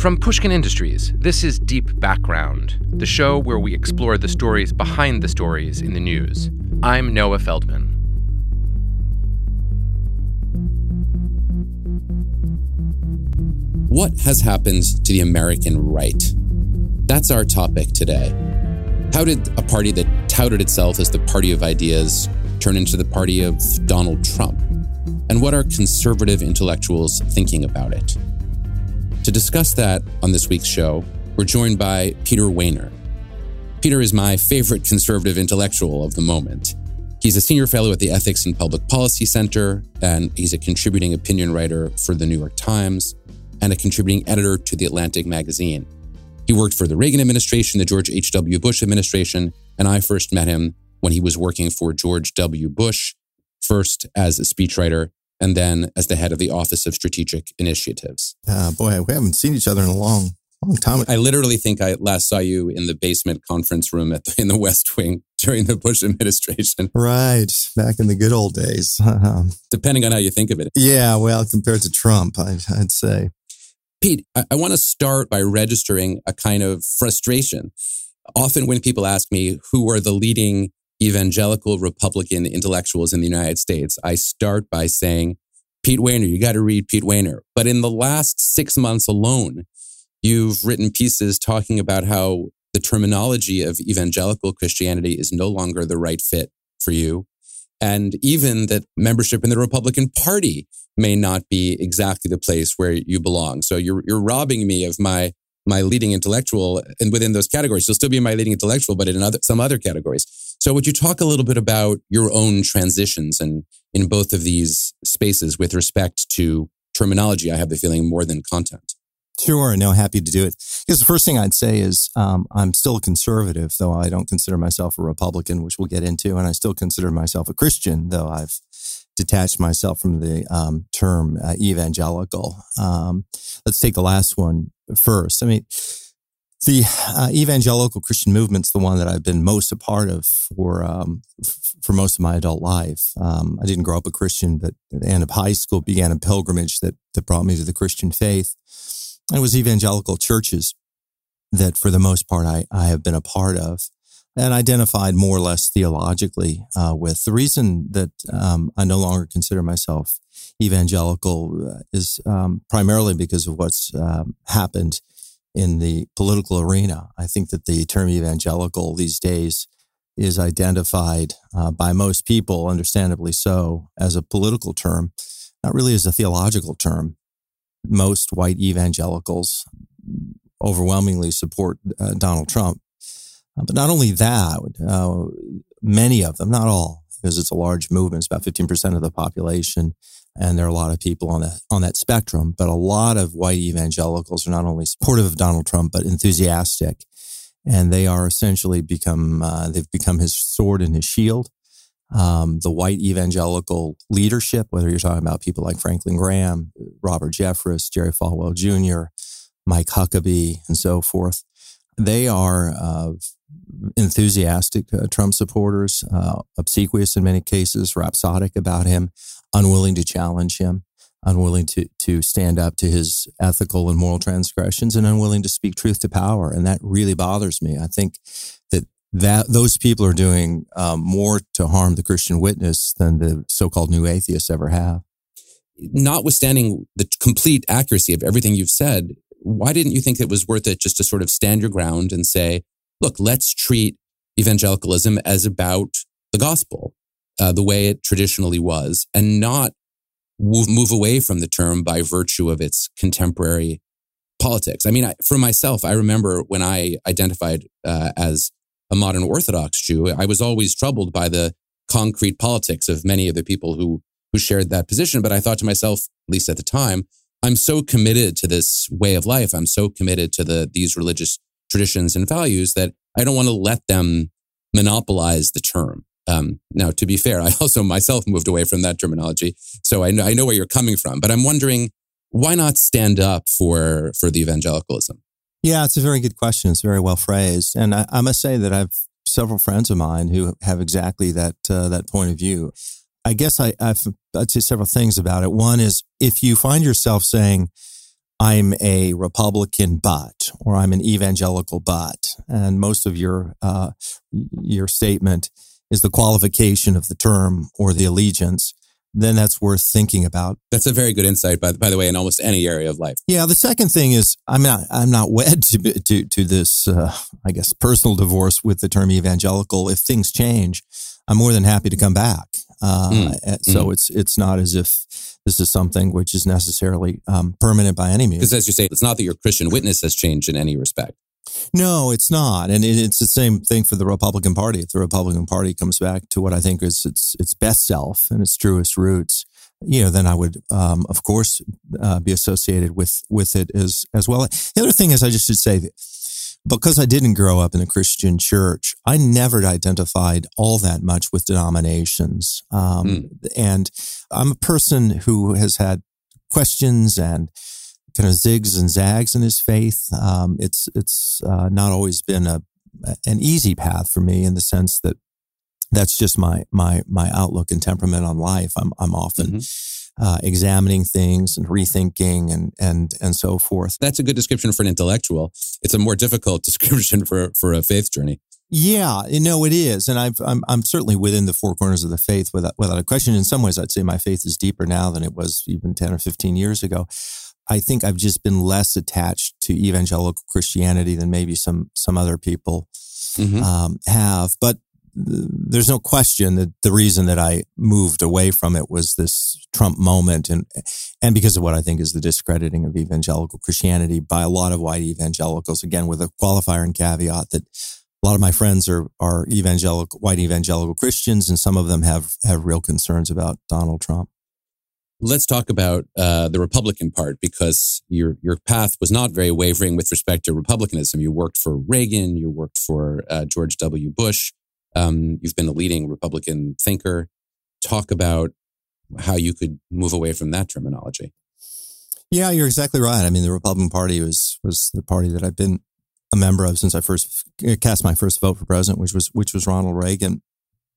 From Pushkin Industries, this is Deep Background, the show where we explore the stories behind the stories in the news. I'm Noah Feldman. What has happened to the American right? That's our topic today. How did a party that touted itself as the party of ideas turn into the party of Donald Trump? And what are conservative intellectuals thinking about it? To discuss that on this week's show, we're joined by Peter Wehner. Peter is my favorite conservative intellectual of the moment. He's a senior fellow at the Ethics and Public Policy Center, and he's a contributing opinion writer for the New York Times and a contributing editor to The Atlantic magazine. He worked for the Reagan administration, the George H.W. Bush administration, and I first met him when he was working for George W. Bush, first as a speechwriter and then as the head of the Office of Strategic Initiatives. Uh, boy, we haven't seen each other in a long, long time. I literally think I last saw you in the basement conference room at the, in the West Wing during the Bush administration. Right, back in the good old days. Depending on how you think of it. Yeah, well, compared to Trump, I'd, I'd say. Pete, I, I want to start by registering a kind of frustration. Often, when people ask me who are the leading evangelical Republican intellectuals in the United States, I start by saying, Pete Wehner, you got to read Pete Wehner. But in the last six months alone, you've written pieces talking about how the terminology of evangelical Christianity is no longer the right fit for you. And even that membership in the Republican Party may not be exactly the place where you belong. So you're, you're robbing me of my my leading intellectual and within those categories. You'll still be my leading intellectual, but in other, some other categories. So would you talk a little bit about your own transitions and in both of these spaces with respect to terminology? I have the feeling more than content. Sure, no, happy to do it. Because the first thing I'd say is um, I'm still a conservative, though I don't consider myself a Republican, which we'll get into, and I still consider myself a Christian, though I've detached myself from the um, term uh, evangelical. Um, let's take the last one first. I mean, the uh, evangelical Christian movement's the one that I've been most a part of for um, f- for most of my adult life. Um, I didn't grow up a Christian, but at the end of high school began a pilgrimage that that brought me to the Christian faith. And it was evangelical churches that, for the most part, I, I have been a part of and identified more or less theologically uh, with. The reason that um, I no longer consider myself evangelical uh, is um, primarily because of what's um, happened in the political arena. I think that the term evangelical these days is identified uh, by most people, understandably so, as a political term, not really as a theological term. Most white evangelicals overwhelmingly support uh, Donald Trump. Uh, but not only that, uh, many of them, not all, because it's a large movement, it's about 15% of the population. And there are a lot of people on that, on that spectrum, but a lot of white evangelicals are not only supportive of Donald Trump, but enthusiastic. And they are essentially become, uh, they've become his sword and his shield. Um, the white evangelical leadership, whether you're talking about people like Franklin Graham, Robert Jeffress, Jerry Falwell Jr., Mike Huckabee, and so forth, they are uh, enthusiastic uh, Trump supporters, uh, obsequious in many cases, rhapsodic about him, unwilling to challenge him, unwilling to to stand up to his ethical and moral transgressions, and unwilling to speak truth to power. And that really bothers me. I think that that those people are doing um, more to harm the Christian witness than the so-called new atheists ever have. Notwithstanding the complete accuracy of everything you've said, why didn't you think it was worth it just to sort of stand your ground and say, look, let's treat evangelicalism as about the gospel, uh, the way it traditionally was, and not move, away from the term by virtue of its contemporary politics. I mean, I, for myself, I remember when I identified uh, as a modern Orthodox Jew, I was always troubled by the concrete politics of many of the people who who shared that position. But I thought to myself, at least at the time, I'm so committed to this way of life. I'm so committed to the these religious traditions and values that I don't want to let them monopolize the term. Um, now, to be fair, I also myself moved away from that terminology, so I know I know where you're coming from. But I'm wondering why not stand up for for the evangelicalism? Yeah, it's a very good question. It's very well phrased, and I, I must say that I've several friends of mine who have exactly that uh, that point of view. I guess I, I've, I'd say several things about it. One is if you find yourself saying, I'm a Republican but, or I'm an evangelical but, and most of your, uh, your statement is the qualification of the term or the allegiance, then that's worth thinking about. That's a very good insight, by, by the way, in almost any area of life. Yeah. The second thing is I'm not, I'm not wed to, to, to this, uh, I guess, personal divorce with the term evangelical. If things change, I'm more than happy to come back. Uh, mm. So mm. it's it's not as if this is something which is necessarily um, permanent by any means. Because as you say, it's not that your Christian witness has changed in any respect. No, it's not, and it, it's the same thing for the Republican Party. If the Republican Party comes back to what I think is its its best self and its truest roots, you know, then I would, um, of course, uh, be associated with with it as as well. The other thing is, I just should say that because I didn't grow up in a Christian church, I never identified all that much with denominations. Um, mm. And I'm a person who has had questions and kind of zigs and zags in his faith. Um, it's it's uh, not always been a an easy path for me in the sense that that's just my my my outlook and temperament on life. I'm I'm often. Mm-hmm uh, examining things and rethinking and and and so forth. That's a good description for an intellectual. It's a more difficult description for for a faith journey. Yeah, you know it is, and I've, I'm I'm certainly within the four corners of the faith without without a question. In some ways, I'd say my faith is deeper now than it was even ten or fifteen years ago. I think I've just been less attached to evangelical Christianity than maybe some some other people mm-hmm. um, have. But there's no question that the reason that I moved away from it was this Trump moment and, and because of what I think is the discrediting of evangelical Christianity by a lot of white evangelicals, again, with a qualifier and caveat that a lot of my friends are, are evangelical, white evangelical Christians, and some of them have, have real concerns about Donald Trump. Let's talk about uh, the Republican part because your your path was not very wavering with respect to republicanism. You worked for Reagan, you worked for uh, George W. Bush. Um, you've been a leading Republican thinker. Talk about how you could move away from that terminology. Yeah, you're exactly right. I mean, the Republican Party was was the party that I've been a member of since I first cast my first vote for president, which was which was Ronald Reagan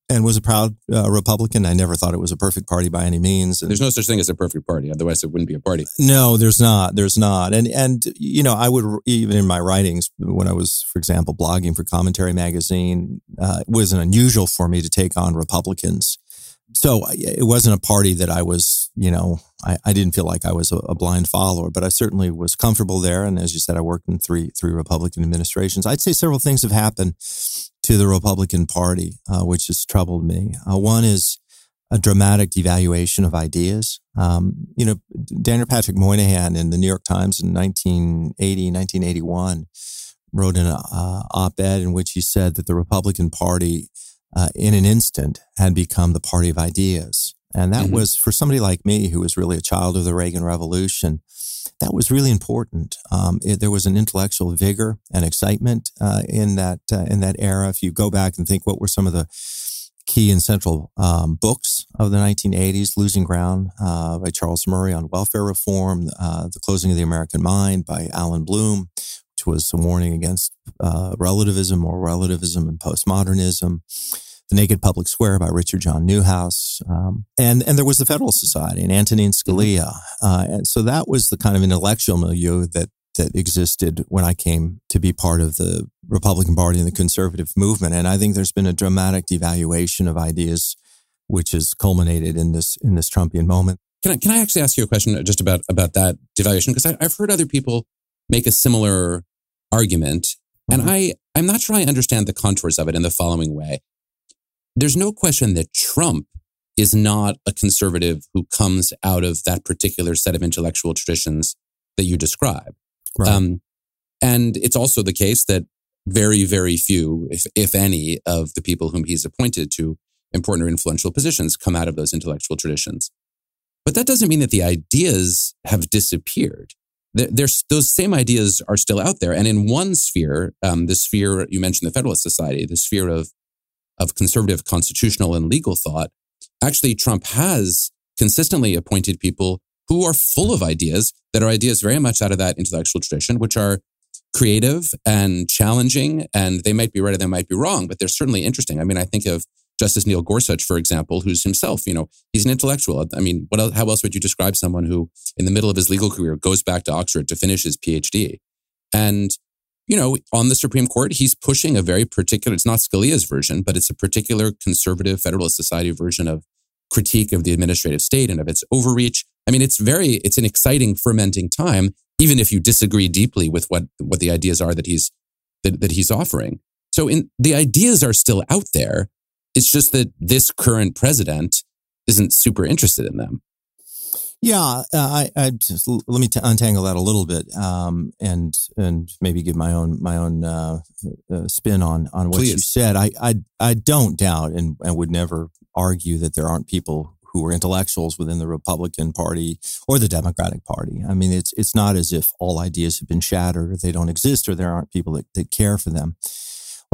and was a proud uh, Republican. I never thought it was a perfect party by any means. And there's no such thing as a perfect party. Otherwise, it wouldn't be a party. No, there's not. There's not. And and you know, I would even in my writings when I was, for example, blogging for Commentary Magazine, uh, it wasn't unusual for me to take on Republicans. So it wasn't a party that I was, you know, I, I didn't feel like I was a, a blind follower, but I certainly was comfortable there. And as you said, I worked in three three Republican administrations. I'd say several things have happened to the Republican Party, uh, which has troubled me. Uh, one is a dramatic devaluation of ideas. Um, you know, Daniel Patrick Moynihan in the New York Times in 1980, 1981 wrote an uh, op-ed in which he said that the Republican Party, uh, in an instant, had become the party of ideas, and that mm-hmm. was for somebody like me who was really a child of the Reagan Revolution. That was really important. Um, it, there was an intellectual vigor and excitement uh, in that uh, in that era. If you go back and think, what were some of the key and central um, books of the 1980s Losing Ground uh, by Charles Murray on welfare reform, uh, The Closing of the American Mind by Allan Bloom, which was a warning against uh, relativism or relativism and postmodernism. The Naked Public Square by Richard John Neuhaus. Um, and, and there was the Federalist Society and Antonin Scalia. Uh, and so that was the kind of intellectual milieu that that existed when I came to be part of the Republican Party and the conservative movement. And I think there's been a dramatic devaluation of ideas, which has culminated in this in this Trumpian moment. Can I, can I actually ask you a question just about about that devaluation? Because I've heard other people make a similar argument, mm-hmm. and I I'm not sure I understand the contours of it in the following way. There's no question that Trump is not a conservative who comes out of that particular set of intellectual traditions that you describe. Right. Um, and it's also the case that very, very few, if, if any, of the people whom he's appointed to important or influential positions come out of those intellectual traditions. But that doesn't mean that the ideas have disappeared. There's, those same ideas are still out there. And in one sphere, um, the sphere you mentioned, the Federalist Society, the sphere of, of conservative constitutional and legal thought, actually, Trump has consistently appointed people who are full of ideas that are ideas very much out of that intellectual tradition, which are creative and challenging. And they might be right or they might be wrong, but they're certainly interesting. I mean, I think of Justice Neil Gorsuch, for example, who's himself, you know, he's an intellectual. I mean, what else, how else would you describe someone who, in the middle of his legal career, goes back to Oxford to finish his PhD? And, you know, on the Supreme Court, he's pushing a very particular, it's not Scalia's version, but it's a particular conservative Federalist Society version of critique of the administrative state and of its overreach. I mean, it's very, it's an exciting, fermenting time, even if you disagree deeply with what, what the ideas are that he's, that, that he's offering. So in, the ideas are still out there. It's just that this current president isn't super interested in them. Yeah, uh, I, I just, let me t- untangle that a little bit, um, and and maybe give my own my own uh, uh, spin on on what Please. you said. I, I I don't doubt and and would never argue that there aren't people who are intellectuals within the Republican Party or the Democratic Party. I mean, it's it's not as if all ideas have been shattered or they don't exist or there aren't people that, that care for them.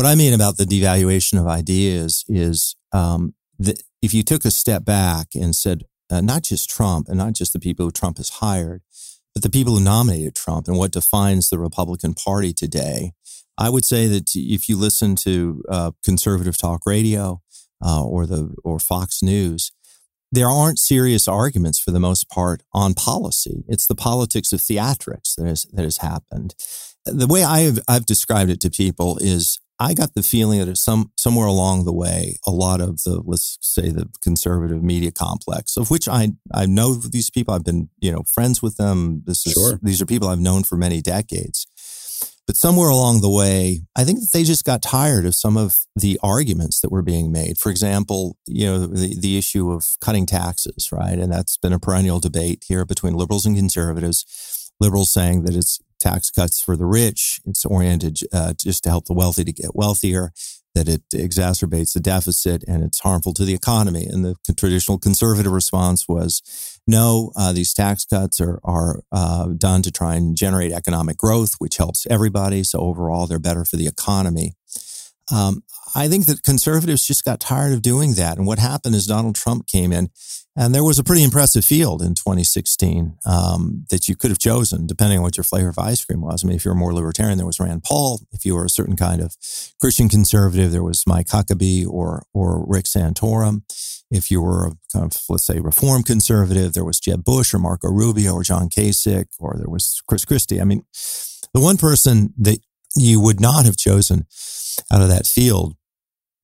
What I mean about the devaluation of ideas is um, that if you took a step back and said, uh, not just Trump and not just the people who Trump has hired, but the people who nominated Trump and what defines the Republican Party today, I would say that if you listen to uh, conservative talk radio, uh, or the or Fox News, there aren't serious arguments for the most part on policy. It's the politics of theatrics that has that has happened. The way I have I've described it to people is I got the feeling that some somewhere along the way, a lot of the let's say the conservative media complex, of which I I know these people, I've been you know friends with them. This is sure. these are people I've known for many decades. But somewhere along the way, I think that they just got tired of some of the arguments that were being made. For example, you know, the, the issue of cutting taxes, right? And that's been a perennial debate here between liberals and conservatives. Liberals saying that it's tax cuts for the rich. It's oriented uh, just to help the wealthy to get wealthier that it exacerbates the deficit and it's harmful to the economy. And the traditional conservative response was, no, uh, these tax cuts are, are uh, done to try and generate economic growth, which helps everybody. So overall, they're better for the economy. Um, I think that conservatives just got tired of doing that. And what happened is Donald Trump came in and there was a pretty impressive field in 2016 um, that you could have chosen, depending on what your flavor of ice cream was. I mean, if you're more libertarian, there was Rand Paul. If you were a certain kind of Christian conservative, there was Mike Huckabee or or Rick Santorum. If you were a kind of, let's say, reform conservative, there was Jeb Bush or Marco Rubio or John Kasich, or there was Chris Christie. I mean, the one person that you would not have chosen out of that field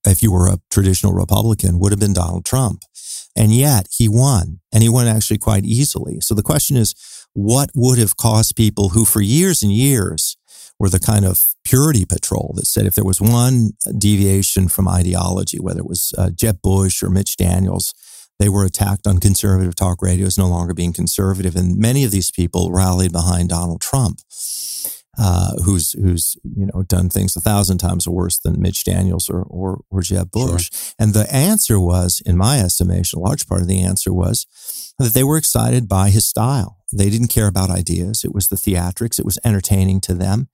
if you were a traditional Republican would have been Donald Trump. And yet he won and he won actually quite easily. So the question is, what would have caused people who for years and years were the kind of purity patrol that said if there was one deviation from ideology, whether it was uh, Jeb Bush or Mitch Daniels, they were attacked on conservative talk radio as no longer being conservative. And many of these people rallied behind Donald Trump. Uh, who's who's you know done things a thousand times worse than Mitch Daniels or or, or Jeb Bush. Sure. And the answer was, in my estimation, a large part of the answer was that they were excited by his style. They didn't care about ideas. It was the theatrics. It was entertaining to them.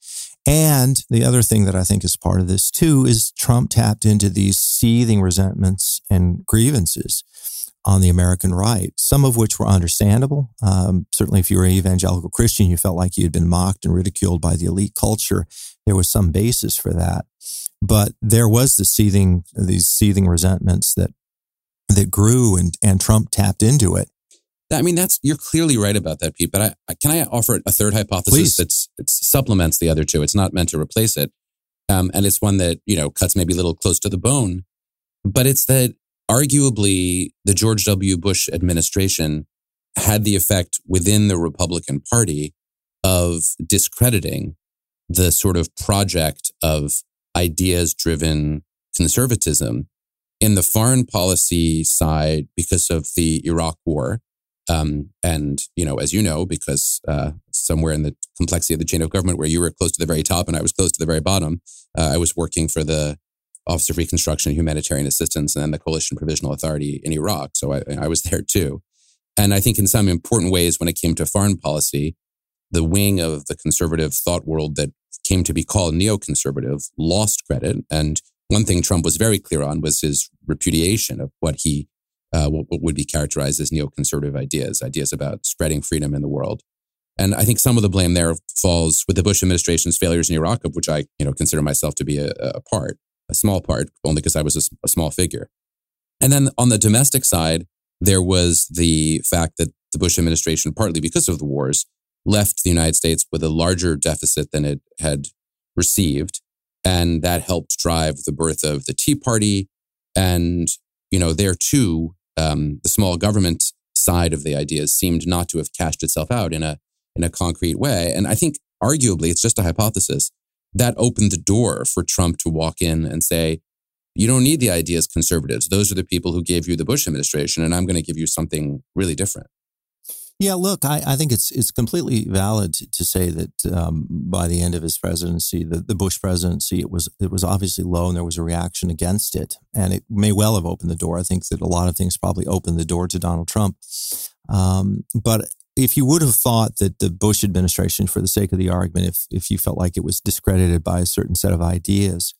And the other thing that I think is part of this too is Trump tapped into these seething resentments and grievances on the American right, some of which were understandable. Um, certainly, if you were an evangelical Christian, you felt like you had been mocked and ridiculed by the elite culture. There was some basis for that, but there was the seething, these seething resentments that that grew, and and Trump tapped into it. I mean, that's you're clearly right about that, Pete. But I, can I offer a third hypothesis that's it supplements the other two? It's not meant to replace it, um, and it's one that you know cuts maybe a little close to the bone. But it's that arguably the George W. Bush administration had the effect within the Republican Party of discrediting the sort of project of ideas driven conservatism in the foreign policy side because of the Iraq war. Um, and, you know, as you know, because uh, somewhere in the complexity of the chain of government where you were close to the very top and I was close to the very bottom, uh, I was working for the Office of Reconstruction and Humanitarian Assistance and then the Coalition Provisional Authority in Iraq. So I, I was there too. And I think in some important ways, when it came to foreign policy, the wing of the conservative thought world that came to be called neoconservative lost credit. And one thing Trump was very clear on was his repudiation of what he uh, what, would be characterized as neoconservative ideas, ideas about spreading freedom in the world. And I think some of the blame there falls with the Bush administration's failures in Iraq, of which I, you know, consider myself to be a, a part a small part, only because I was a, a small figure. And then on the domestic side, there was the fact that the Bush administration, partly because of the wars, left the United States with a larger deficit than it had received. And that helped drive the birth of the Tea Party. And, you know, there too, um, the small government side of the ideas seemed not to have cashed itself out in a, in a concrete way. And I think arguably, it's just a hypothesis, that opened the door for Trump to walk in and say, you don't need the ideas conservatives. Those are the people who gave you the Bush administration, and I'm going to give you something really different. Yeah, look, I, I think it's it's completely valid to, say that um, by the end of his presidency, the, the Bush presidency, it was it was obviously low, and there was a reaction against it, and it may well have opened the door. I think that a lot of things probably opened the door to Donald Trump. Um, but if you would have thought that the Bush administration, for the sake of the argument, if, if you felt like it was discredited by a certain set of ideas,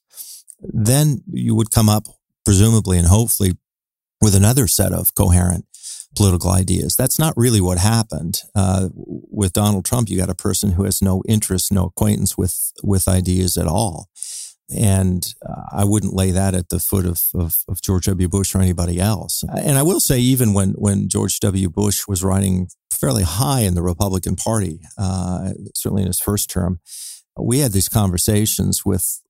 then you would come up, presumably and hopefully, with another set of coherent political ideas. That's not really what happened. Uh, with Donald Trump, you got a person who has no interest, no acquaintance with, with ideas at all. And uh, I wouldn't lay that at the foot of, of, of, George W. Bush or anybody else. And I will say, even when, when George W. Bush was riding fairly high in the Republican Party, uh, certainly in his first term, we had these conversations with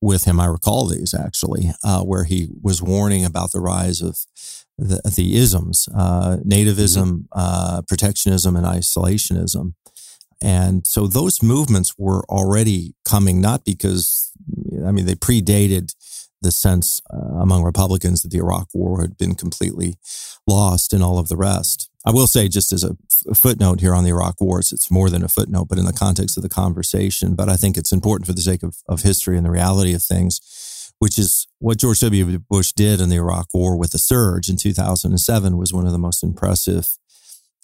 with him. I recall these actually, uh, where he was warning about the rise of the, the isms, uh, nativism, mm-hmm. uh, protectionism, and isolationism. And so those movements were already coming, not because, I mean, they predated the sense uh, among Republicans that the Iraq war had been completely lost and all of the rest. I will say, just as a footnote here on the Iraq wars, it's more than a footnote, but in the context of the conversation. But I think it's important for the sake of, of history and the reality of things, which is what George W. Bush did in the Iraq war with the surge in 2007 was one of the most impressive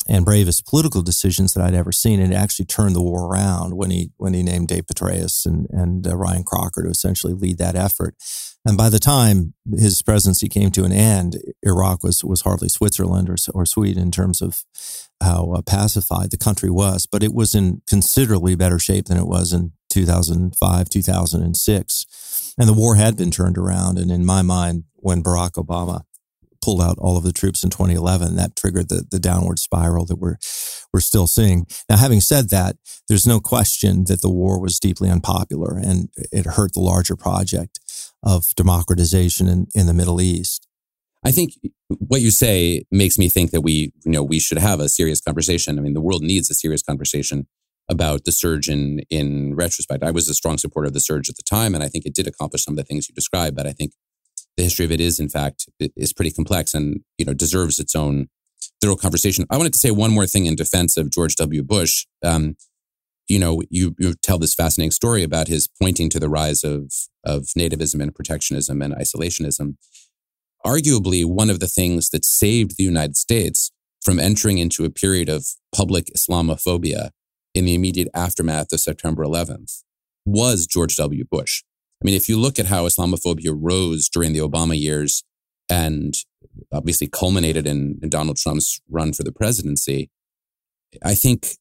and bravest political decisions that I'd ever seen. And it actually turned the war around when he when he named Dave Petraeus and and uh, Ryan Crocker to essentially lead that effort. And by the time his presidency came to an end, Iraq was was hardly Switzerland or or Sweden in terms of how uh, pacified the country was, but it was in considerably better shape than it was in 2005, 2006. And the war had been turned around. And in my mind, when Barack Obama pulled out all of the troops in 2011. That triggered the, the downward spiral that we're, we're still seeing. Now, having said that, there's no question that the war was deeply unpopular and it hurt the larger project of democratization in, in the Middle East. I think what you say makes me think that we, you know, we should have a serious conversation. I mean, the world needs a serious conversation about the surge in in retrospect. I was a strong supporter of the surge at the time, and I think it did accomplish some of the things you described. But I think the history of it is, in fact, is pretty complex and you know deserves its own thorough conversation. I wanted to say one more thing in defense of George W. Bush. Um, you know, you, you tell this fascinating story about his pointing to the rise of, of nativism and protectionism and isolationism. Arguably, one of the things that saved the United States from entering into a period of public Islamophobia in the immediate aftermath of September 11th was George W. Bush. I mean, if you look at how Islamophobia rose during the Obama years and obviously culminated in, in Donald Trump's run for the presidency, I think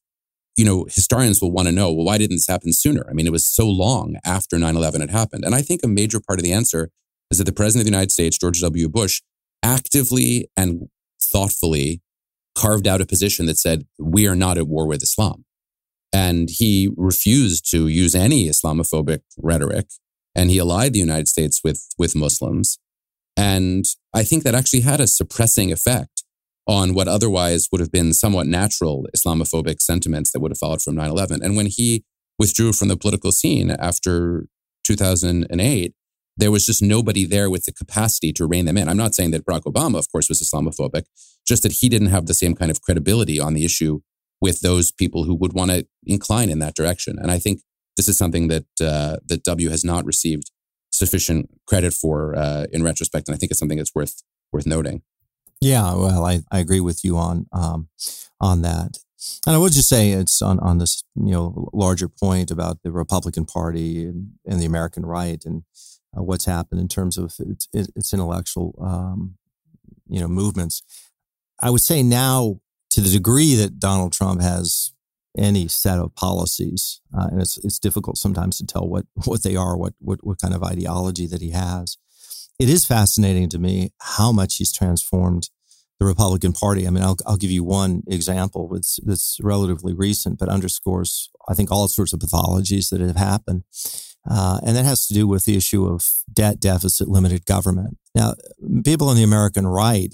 you know, historians will want to know, well, why didn't this happen sooner? I mean, it was so long after 9 11 had happened. And I think a major part of the answer is that the president of the United States, George W. Bush, actively and thoughtfully carved out a position that said, we are not at war with Islam. And he refused to use any Islamophobic rhetoric. And he allied the United States with, with Muslims. And I think that actually had a suppressing effect on what otherwise would have been somewhat natural Islamophobic sentiments that would have followed from 9 11. And when he withdrew from the political scene after 2008, there was just nobody there with the capacity to rein them in. I'm not saying that Barack Obama, of course, was Islamophobic, just that he didn't have the same kind of credibility on the issue with those people who would want to incline in that direction. And I think this is something that uh, that W has not received sufficient credit for uh, in retrospect, and I think it's something that's worth worth noting. Yeah, well, I, I agree with you on um, on that. And I would just say it's on, on this you know larger point about the Republican Party and, and the American right and uh, what's happened in terms of its, its intellectual um, you know movements. I would say now to the degree that Donald Trump has any set of policies, uh, and it's it's difficult sometimes to tell what what they are, what what what kind of ideology that he has it is fascinating to me how much he's transformed the Republican Party. I mean, I'll, I'll give you one example that's, that's relatively recent, but underscores, I think, all sorts of pathologies that have happened. Uh, and that has to do with the issue of debt deficit, limited government. Now, people on the American right,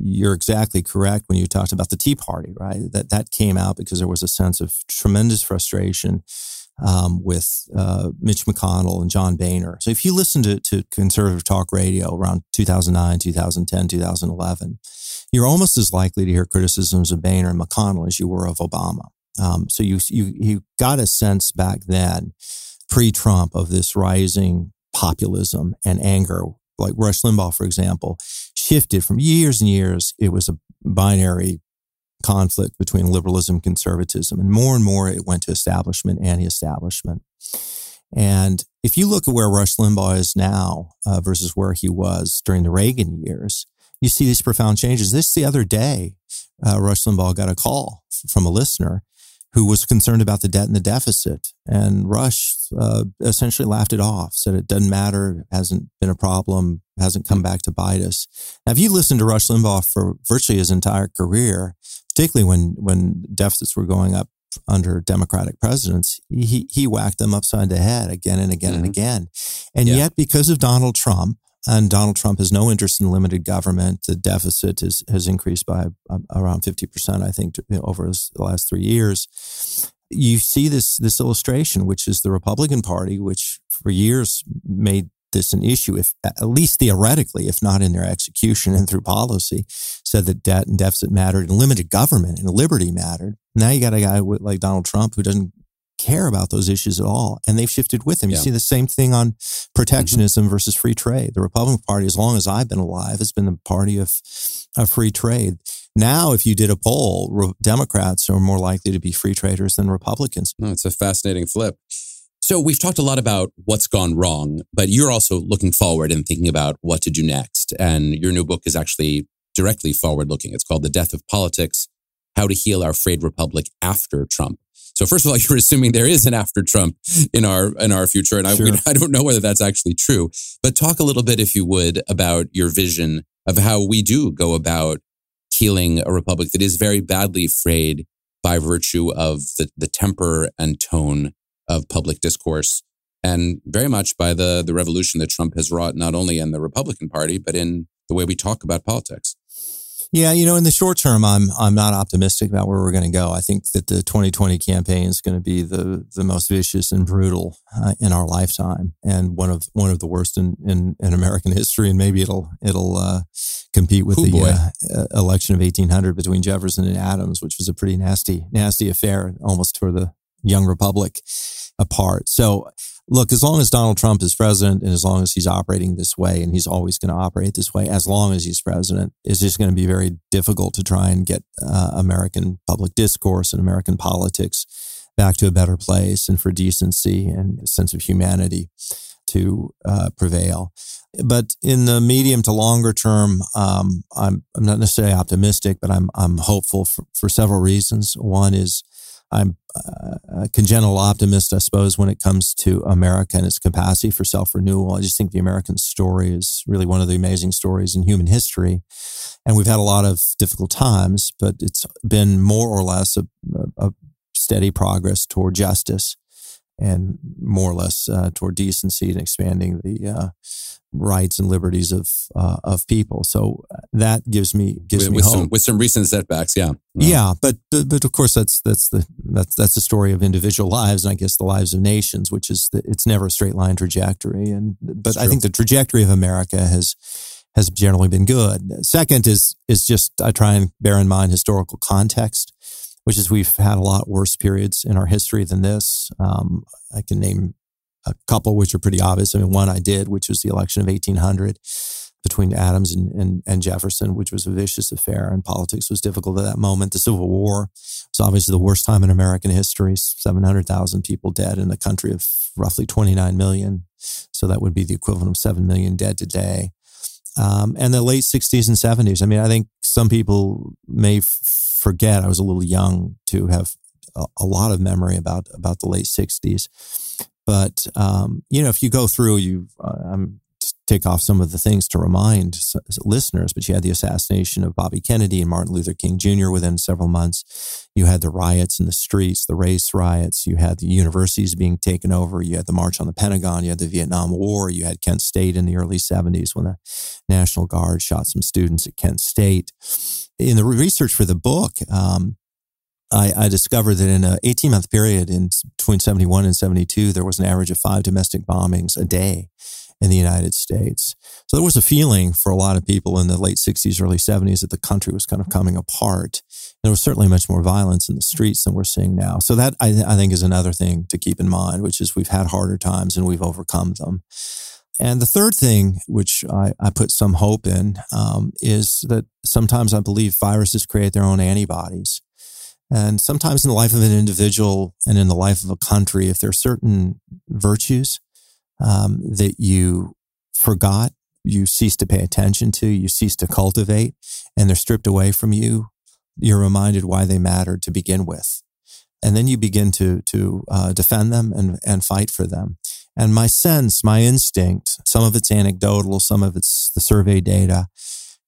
you're exactly correct when you talked about the Tea Party, right? That that came out because there was a sense of tremendous frustration um, with uh, Mitch McConnell and John Boehner. So if you listen to, to conservative talk radio around 2009, 2010, 2011, you're almost as likely to hear criticisms of Boehner and McConnell as you were of Obama. Um, so you, you, you got a sense back then, pre-Trump, of this rising populism and anger. Like Rush Limbaugh, for example, shifted from years and years. It was a binary conflict between liberalism and conservatism. And more and more it went to establishment, anti-establishment. And if you look at where Rush Limbaugh is now uh, versus where he was during the Reagan years, you see these profound changes. This the other day, uh, Rush Limbaugh got a call from a listener who was concerned about the debt and the deficit. And Rush uh, essentially laughed it off, said it doesn't matter, it hasn't been a problem, hasn't come back to bite us. Now, if you listened to Rush Limbaugh for virtually his entire career, particularly when when deficits were going up under Democratic presidents, he he whacked them upside the head again and again mm-hmm. and again. And yeah. yet, because of Donald Trump, and Donald Trump has no interest in limited government, the deficit is, has increased by um, around fifty percent, I think, over the last three years. You see this this illustration, which is the Republican Party, which for years made this an issue, if at least theoretically, if not in their execution and through policy, said that debt and deficit mattered and limited government and liberty mattered. Now you got a guy like Donald Trump who doesn't care about those issues at all. And they've shifted with him. You see the same thing on protectionism mm-hmm. versus free trade. The Republican Party, as long as I've been alive, has been the party of, of free trade. Now, if you did a poll, Democrats are more likely to be free traders than Republicans. No, it's a fascinating flip. So we've talked a lot about what's gone wrong, but you're also looking forward and thinking about what to do next. And your new book is actually directly forward looking. It's called The Death of Politics How to Heal Our Frayed Republic After Trump. So first of all, you're assuming there is an after Trump in our in our future, and I, sure. I don't know whether that's actually true. But talk a little bit, if you would, about your vision of how we do go about healing a republic that is very badly frayed by virtue of the, the temper and tone of public discourse and very much by the, the revolution that Trump has wrought, not only in the Republican Party, but in the way we talk about politics. Yeah, you know, in the short term, I'm I'm not optimistic about where we're going to go. I think that the 2020 campaign is going to be the the most vicious and brutal uh, in our lifetime, and one of one of the worst in, in, in American history. And maybe it'll it'll uh, compete with Ooh, the uh, election of 1800 between Jefferson and Adams, which was a pretty nasty nasty affair, almost for the young republic apart. So look, as long as Donald Trump is president and as long as he's operating this way, and he's always going to operate this way, as long as he's president, it's just going to be very difficult to try and get uh, American public discourse and American politics back to a better place and for decency and a sense of humanity to uh, prevail. But in the medium to longer term, um, I'm, I'm not necessarily optimistic, but I'm, I'm hopeful for, for several reasons. One is I'm uh, a congenital optimist, I suppose, when it comes to America and its capacity for self renewal. I just think the American story is really one of the amazing stories in human history. And we've had a lot of difficult times, but it's been more or less a, a steady progress toward justice and more or less uh, toward decency and expanding the uh, rights and liberties of uh, of people. So uh, that gives me gives with, me with hope. Some, with some recent setbacks, yeah, yeah, but, but but of course that's that's the that's that's the story of individual lives, and I guess the lives of nations, which is that it's never a straight line trajectory. And but I think the trajectory of America has has generally been good. Second is is just I try and bear in mind historical context which is we've had a lot worse periods in our history than this. Um, I can name a couple which are pretty obvious. I mean, one I did, which was the election of 1800 between Adams and, and, and, Jefferson, which was a vicious affair, and politics was difficult at that moment. The Civil War was obviously the worst time in American history 700,000 people dead in a country of roughly 29 million. So that would be the equivalent of 7 million dead today. Um, and the late 60s and 70s. I mean, I think some people may forget. I was a little young to have a, a lot of memory about about the late '60s. But um, you know, if you go through, you uh, I'm take off some of the things to remind listeners, but you had the assassination of Bobby Kennedy and Martin Luther King Jr. within several months. You had the riots in the streets, the race riots. You had the universities being taken over. You had the March on the Pentagon. You had the Vietnam War. You had Kent State in the early 70s when the National Guard shot some students at Kent State. In the research for the book, um, I, I, discovered that in an 18 month period in between 71 and 72, there was an average of five domestic bombings a day in the United States. So there was a feeling for a lot of people in the late 60s, early 70s that the country was kind of coming apart. There was certainly much more violence in the streets than we're seeing now. So that I, I think is another thing to keep in mind, which is we've had harder times and we've overcome them. And the third thing, which I, I put some hope in, um, is that sometimes I believe viruses create their own antibodies. And sometimes in the life of an individual and in the life of a country, if there are certain virtues um, that you forgot, you cease to pay attention to, you cease to cultivate, and they're stripped away from you, you're reminded why they mattered to begin with. And then you begin to, to uh, defend them and, and fight for them. And my sense, my instinct, some of it's anecdotal, some of it's the survey data.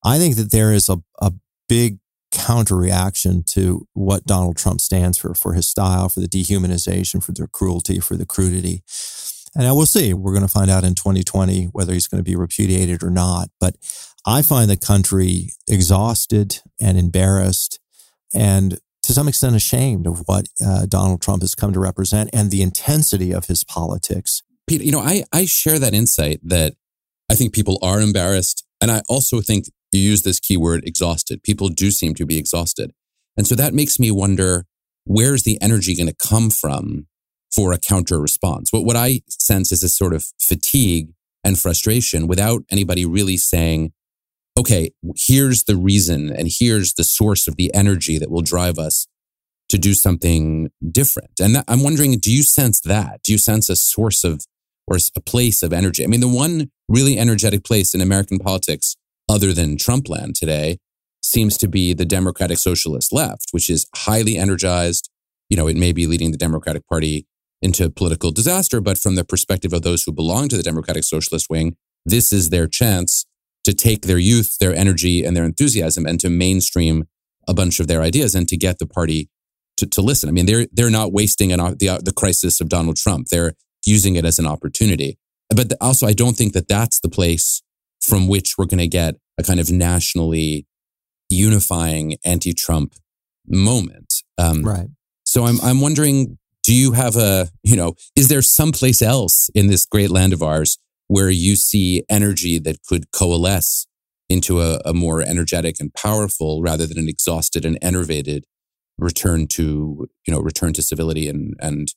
I think that there is a, a big counter reaction to what Donald Trump stands for, for his style, for the dehumanization, for the cruelty, for the crudity. And I will see. We're going to find out in 2020 whether he's going to be repudiated or not. But I find the country exhausted and embarrassed and to some extent ashamed of what uh, Donald Trump has come to represent and the intensity of his politics. Pete, you know, I, I share that insight that I think people are embarrassed. And I also think you use this keyword exhausted. People do seem to be exhausted. And so that makes me wonder where's the energy going to come from for a counter response. What, what I sense is a sort of fatigue and frustration without anybody really saying, okay, here's the reason and here's the source of the energy that will drive us to do something different. And that, I'm wondering, do you sense that? Do you sense a source of or a place of energy? I mean, the one really energetic place in American politics, other than Trumpland today, seems to be the Democratic Socialist left, which is highly energized. You know, it may be leading the Democratic Party into political disaster. But from the perspective of those who belong to the Democratic Socialist wing, this is their chance to take their youth, their energy, and their enthusiasm and to mainstream a bunch of their ideas and to get the party to, to listen. I mean, they're they're not wasting an, the the crisis of Donald Trump. They're using it as an opportunity. But also, I don't think that that's the place from which we're going to get a kind of nationally unifying anti-Trump moment. Um, right. So I'm I'm wondering do you have a, you know, is there someplace else in this great land of ours where you see energy that could coalesce into a, a more energetic and powerful rather than an exhausted and enervated return to you know return to civility and and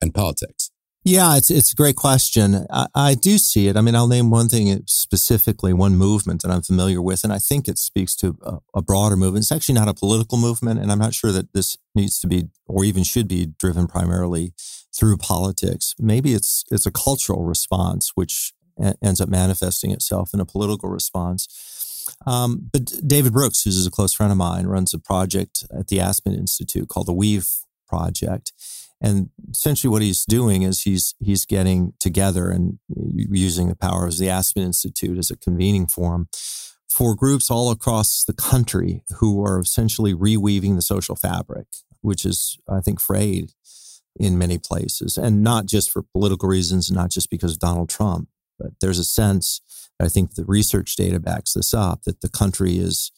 and politics? Yeah, it's it's a great question. I, I, do see it. I mean, I'll name one thing specifically, one movement that I'm familiar with, and I think it speaks to a, a, broader movement. It's actually not a political movement, and I'm not sure that this needs to be or even should be driven primarily through politics. Maybe it's it's a cultural response which a- ends up manifesting itself in a political response. Um, but David Brooks, who's a close friend of mine, runs a project at the Aspen Institute called the Weave Project and essentially what he's doing is he's, he's getting together and using the power of the Aspen Institute as a convening forum for groups all across the country who are essentially reweaving the social fabric, which is, I think, frayed in many places. And not just for political reasons, not just because of Donald Trump, but there's a sense, I think the research data backs this up, that the country is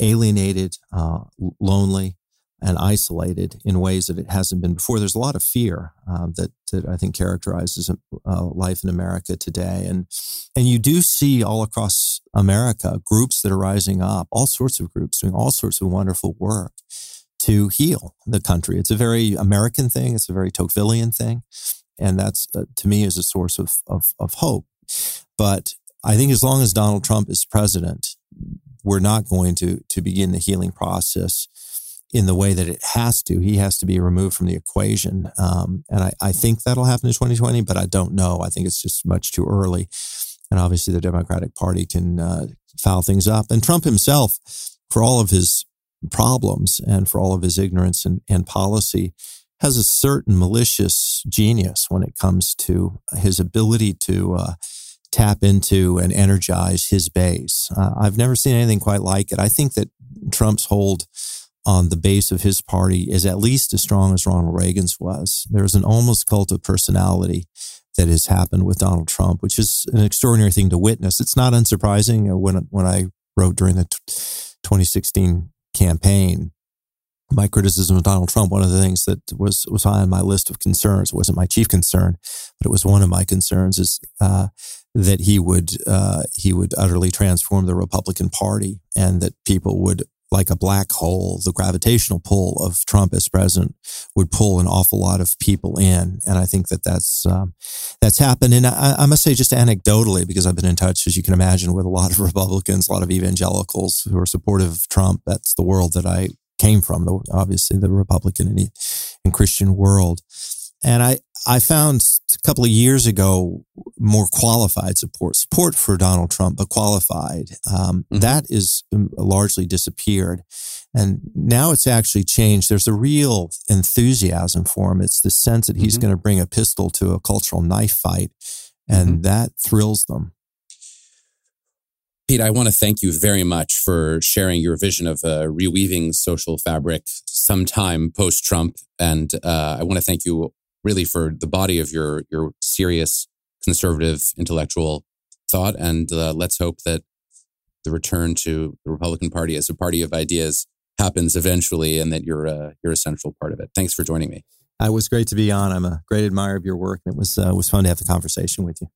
alienated, uh, lonely, and isolated in ways that it hasn't been before. There's a lot of fear uh, that that I think characterizes uh, life in America today, and and you do see all across America groups that are rising up, all sorts of groups doing all sorts of wonderful work to heal the country. It's a very American thing. It's a very Tocquevillian thing, and that's uh, to me is a source of, of of hope. But I think as long as Donald Trump is president, we're not going to to begin the healing process in the way that it has to. He has to be removed from the equation. Um, and I, I, think that'll happen in 2020, but I don't know. I think it's just much too early. And obviously, the Democratic Party can uh, foul things up. And Trump himself, for all of his problems and for all of his ignorance and, and policy, has a certain malicious genius when it comes to his ability to uh, tap into and energize his base. Uh, I've never seen anything quite like it. I think that Trump's hold on the base of his party is at least as strong as Ronald Reagan's was. There's an almost cult of personality that has happened with Donald Trump, which is an extraordinary thing to witness. It's not unsurprising uh, when when I wrote during the 2016 campaign my criticism of Donald Trump, one of the things that was was high on my list of concerns wasn't my chief concern, but it was one of my concerns is uh, that he would uh, he would utterly transform the Republican Party and that people would like a black hole, the gravitational pull of Trump as president would pull an awful lot of people in. And I think that that's, um, that's happened. And I, I, must say just anecdotally, because I've been in touch, as you can imagine, with a lot of Republicans, a lot of evangelicals who are supportive of Trump. That's the world that I came from, the, obviously the Republican and, and Christian world. And I, I found a couple of years ago more qualified support, support for Donald Trump, but qualified. Um, mm-hmm. that is um, largely disappeared. And now it's actually changed. There's a real enthusiasm for him. It's the sense that he's mm-hmm. going to bring a pistol to a cultural knife fight. And mm-hmm. that thrills them. Pete, I want to thank you very much for sharing your vision of uh, reweaving social fabric sometime post Trump. And uh, I want to thank you really for the body of your your serious conservative intellectual thought. And uh, let's hope that the return to the Republican Party as a party of ideas happens eventually, and that you're a you're a central part of it. Thanks for joining me. It was great to be on. I'm a great admirer of your work, and it was uh, was fun to have the conversation with you.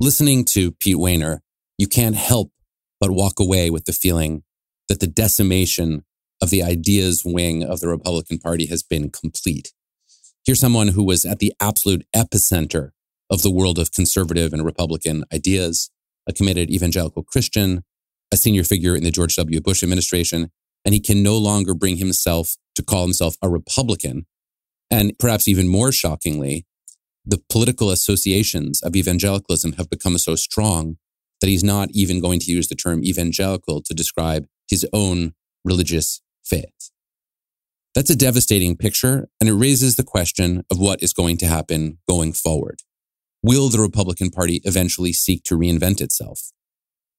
Listening to Pete Wehner, you can't help but walk away with the feeling that the decimation of the ideas wing of the Republican Party has been complete. Here's someone who was at the absolute epicenter of the world of conservative and Republican ideas, a committed evangelical Christian, a senior figure in the George W. Bush administration, and he can no longer bring himself to call himself a Republican. And perhaps even more shockingly, the political associations of evangelicalism have become so strong that he's not even going to use the term evangelical to describe his own religious faith. That's a devastating picture, and it raises the question of what is going to happen going forward. Will the Republican Party eventually seek to reinvent itself?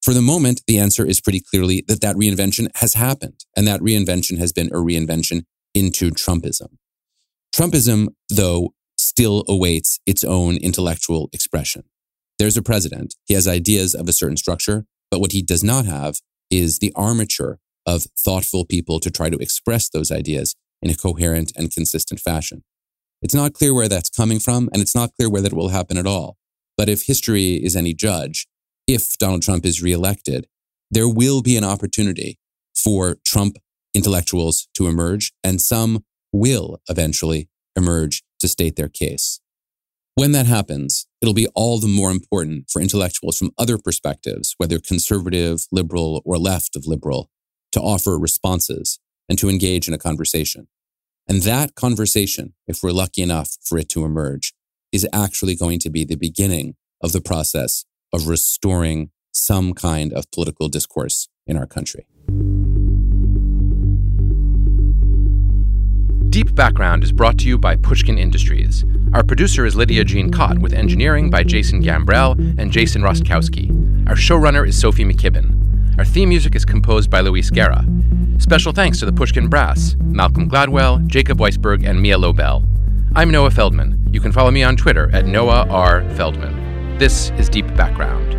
For the moment, the answer is pretty clearly that that reinvention has happened, and that reinvention has been a reinvention into Trumpism. Trumpism, though, still awaits its own intellectual expression. There's a president. He has ideas of a certain structure, but what he does not have is the armature of thoughtful people to try to express those ideas in a coherent and consistent fashion. It's not clear where that's coming from, and it's not clear whether it will happen at all. But if history is any judge, if Donald Trump is reelected, there will be an opportunity for Trump intellectuals to emerge, and some will eventually emerge to state their case. When that happens, it'll be all the more important for intellectuals from other perspectives, whether conservative, liberal, or left of liberal, to offer responses and to engage in a conversation. And that conversation, if we're lucky enough for it to emerge, is actually going to be the beginning of the process of restoring some kind of political discourse in our country. Deep Background is brought to you by Pushkin Industries. Our producer is Lydia Jean Kott, with engineering by Jason Gambrell and Jason Rostkowski. Our showrunner is Sophie McKibben. Our theme music is composed by Luis Guerra. Special thanks to the Pushkin Brass, Malcolm Gladwell, Jacob Weisberg, and Mia Lobel. I'm Noah Feldman. You can follow me on Twitter at Noah R. Feldman. This is Deep Background.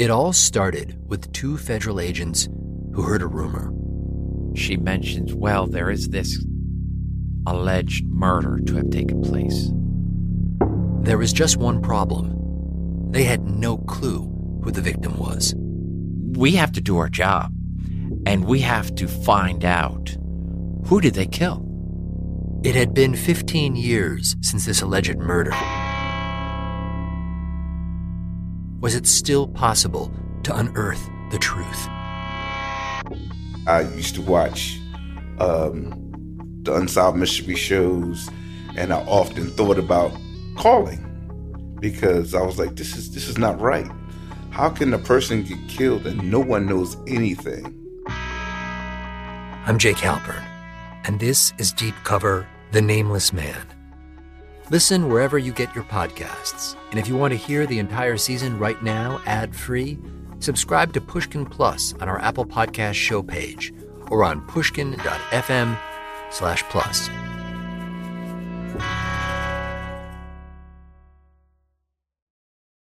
It all started with two federal agents who heard a rumor. She mentions, well, there is this alleged murder to have taken place. There was just one problem. They had no clue who the victim was. We have to do our job, and we have to find out who did they kill? It had been 15 years since this alleged murder. Was it still possible to unearth the truth? I used to watch um, the Unsolved Mystery shows, and I often thought about calling because I was like, "This is this is not right. How can a person get killed and no one knows anything?" I'm Jake Halpern, and this is Deep Cover: The Nameless Man. Listen wherever you get your podcasts, and if you want to hear the entire season right now, ad-free subscribe to Pushkin Plus on our Apple Podcast show page or on pushkin.fm slash plus.